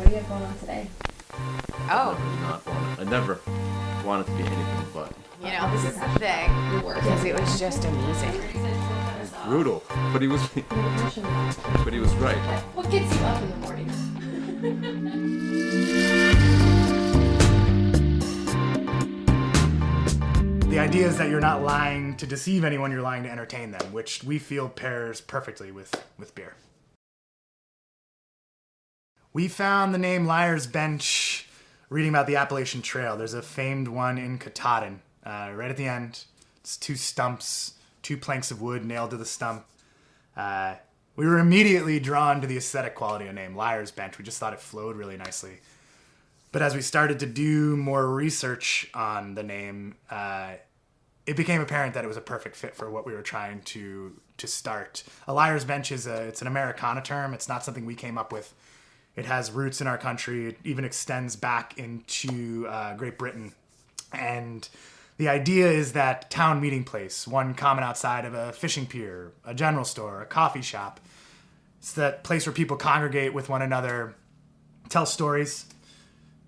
What do you have going on today? Oh, I not want it. I never wanted to be anything but you know, this is the thing. Because it was just amazing. brutal. But he was, but he was right. What gets you up in the morning? The idea is that you're not lying to deceive anyone, you're lying to entertain them, which we feel pairs perfectly with, with beer. We found the name Liar's Bench reading about the Appalachian Trail. There's a famed one in Katahdin, uh, right at the end. It's two stumps, two planks of wood nailed to the stump. Uh, we were immediately drawn to the aesthetic quality of the name, Liar's Bench. We just thought it flowed really nicely. But as we started to do more research on the name, uh, it became apparent that it was a perfect fit for what we were trying to to start. A liar's bench is a it's an Americana term. It's not something we came up with. It has roots in our country. It even extends back into uh, Great Britain, and the idea is that town meeting place, one common outside of a fishing pier, a general store, a coffee shop. It's that place where people congregate with one another, tell stories,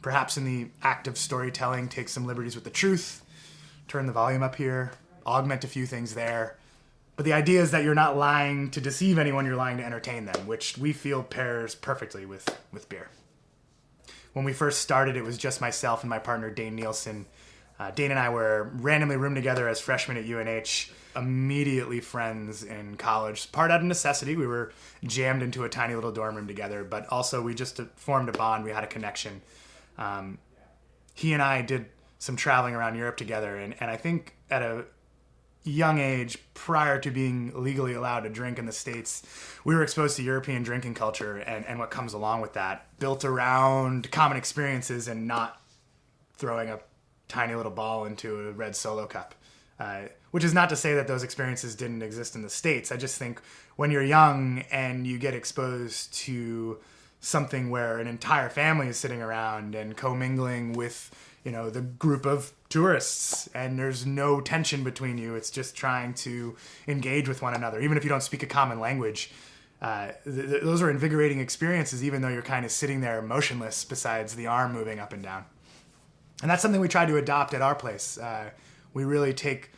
perhaps in the act of storytelling, take some liberties with the truth, turn the volume up here, augment a few things there. But the idea is that you're not lying to deceive anyone, you're lying to entertain them, which we feel pairs perfectly with, with beer. When we first started, it was just myself and my partner, Dane Nielsen. Uh, Dane and I were randomly roomed together as freshmen at UNH, immediately friends in college. Part out of necessity, we were jammed into a tiny little dorm room together, but also we just formed a bond, we had a connection. Um, he and I did some traveling around Europe together, and, and I think at a young age, prior to being legally allowed to drink in the States, we were exposed to European drinking culture and, and what comes along with that, built around common experiences and not throwing a tiny little ball into a red solo cup. Uh, which is not to say that those experiences didn't exist in the States. I just think when you're young and you get exposed to something where an entire family is sitting around and commingling with you know the group of tourists. And there's no tension between you. It's just trying to engage with one another. Even if you don't speak a common language uh, th- th- those are invigorating experiences even though you're kind of sitting there motionless besides the arm moving up and down. And that's something we try to adopt at our place. Uh, we really take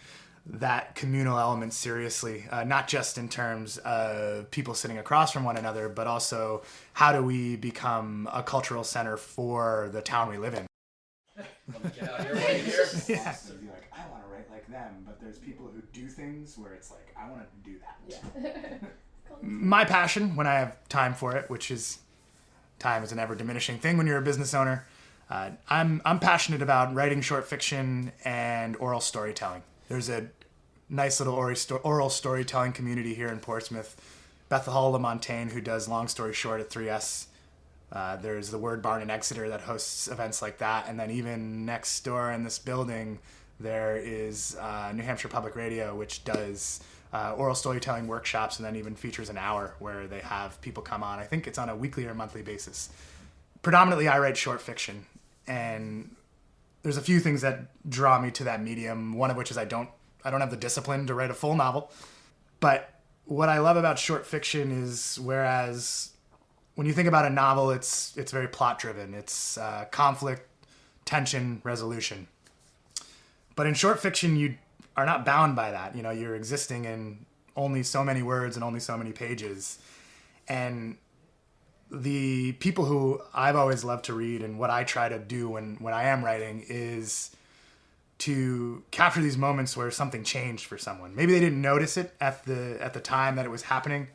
that communal element seriously, uh, not just in terms of people sitting across from one another, but also how do we become a cultural center for the town we live in. yeah. Be like, I want to write like them, but there's people who do things where it's like, I want to do that. Yeah. My passion, when I have time for it, which is time is an ever diminishing thing when you're a business owner. Uh, I'm I'm passionate about writing short fiction and oral storytelling. There's a nice little oral, storytelling community here in Portsmouth. Beth Hall LaMontagne, who does Long Story Short at 3S. Uh, there's the Word Barn in Exeter that hosts events like that. And then even next door in this building, there is uh, New Hampshire Public Radio, which does uh, oral storytelling workshops and then even features an hour where they have people come on. I think it's on a weekly or monthly basis. Predominantly, I write short fiction. And there's a few things that draw me to that medium. One of which is I don't I don't have the discipline to write a full novel. But what I love about short fiction is whereas when you think about a novel, it's it's very plot driven. It's uh, conflict, tension, resolution. But in short fiction, you are not bound by that. You know, you're existing in only so many words and only so many pages, and the people who I've always loved to read and what I try to do when when I am writing is to capture these moments where something changed for someone. Maybe they didn't notice it at the at the time that it was happening,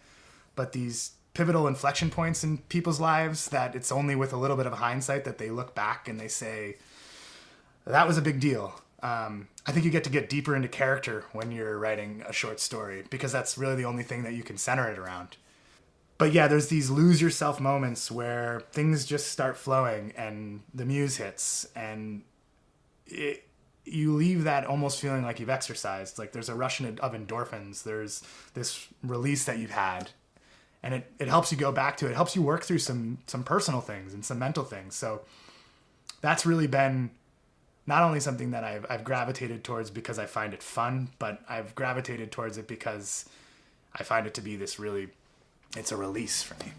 but these pivotal inflection points in people's lives that it's only with a little bit of hindsight that they look back and they say that was a big deal. Um, I think you get to get deeper into character when you're writing a short story because that's really the only thing that you can center it around. But yeah, there's these lose yourself moments where things just start flowing and the muse hits and it, you leave that almost feeling like you've exercised. Like there's a rush of endorphins. There's this release that you've had, and it, it helps you go back to it. it. Helps you work through some some personal things and some mental things. So that's really been not only something that I've I've gravitated towards because I find it fun, but I've gravitated towards it because I find it to be this really it's a release for me.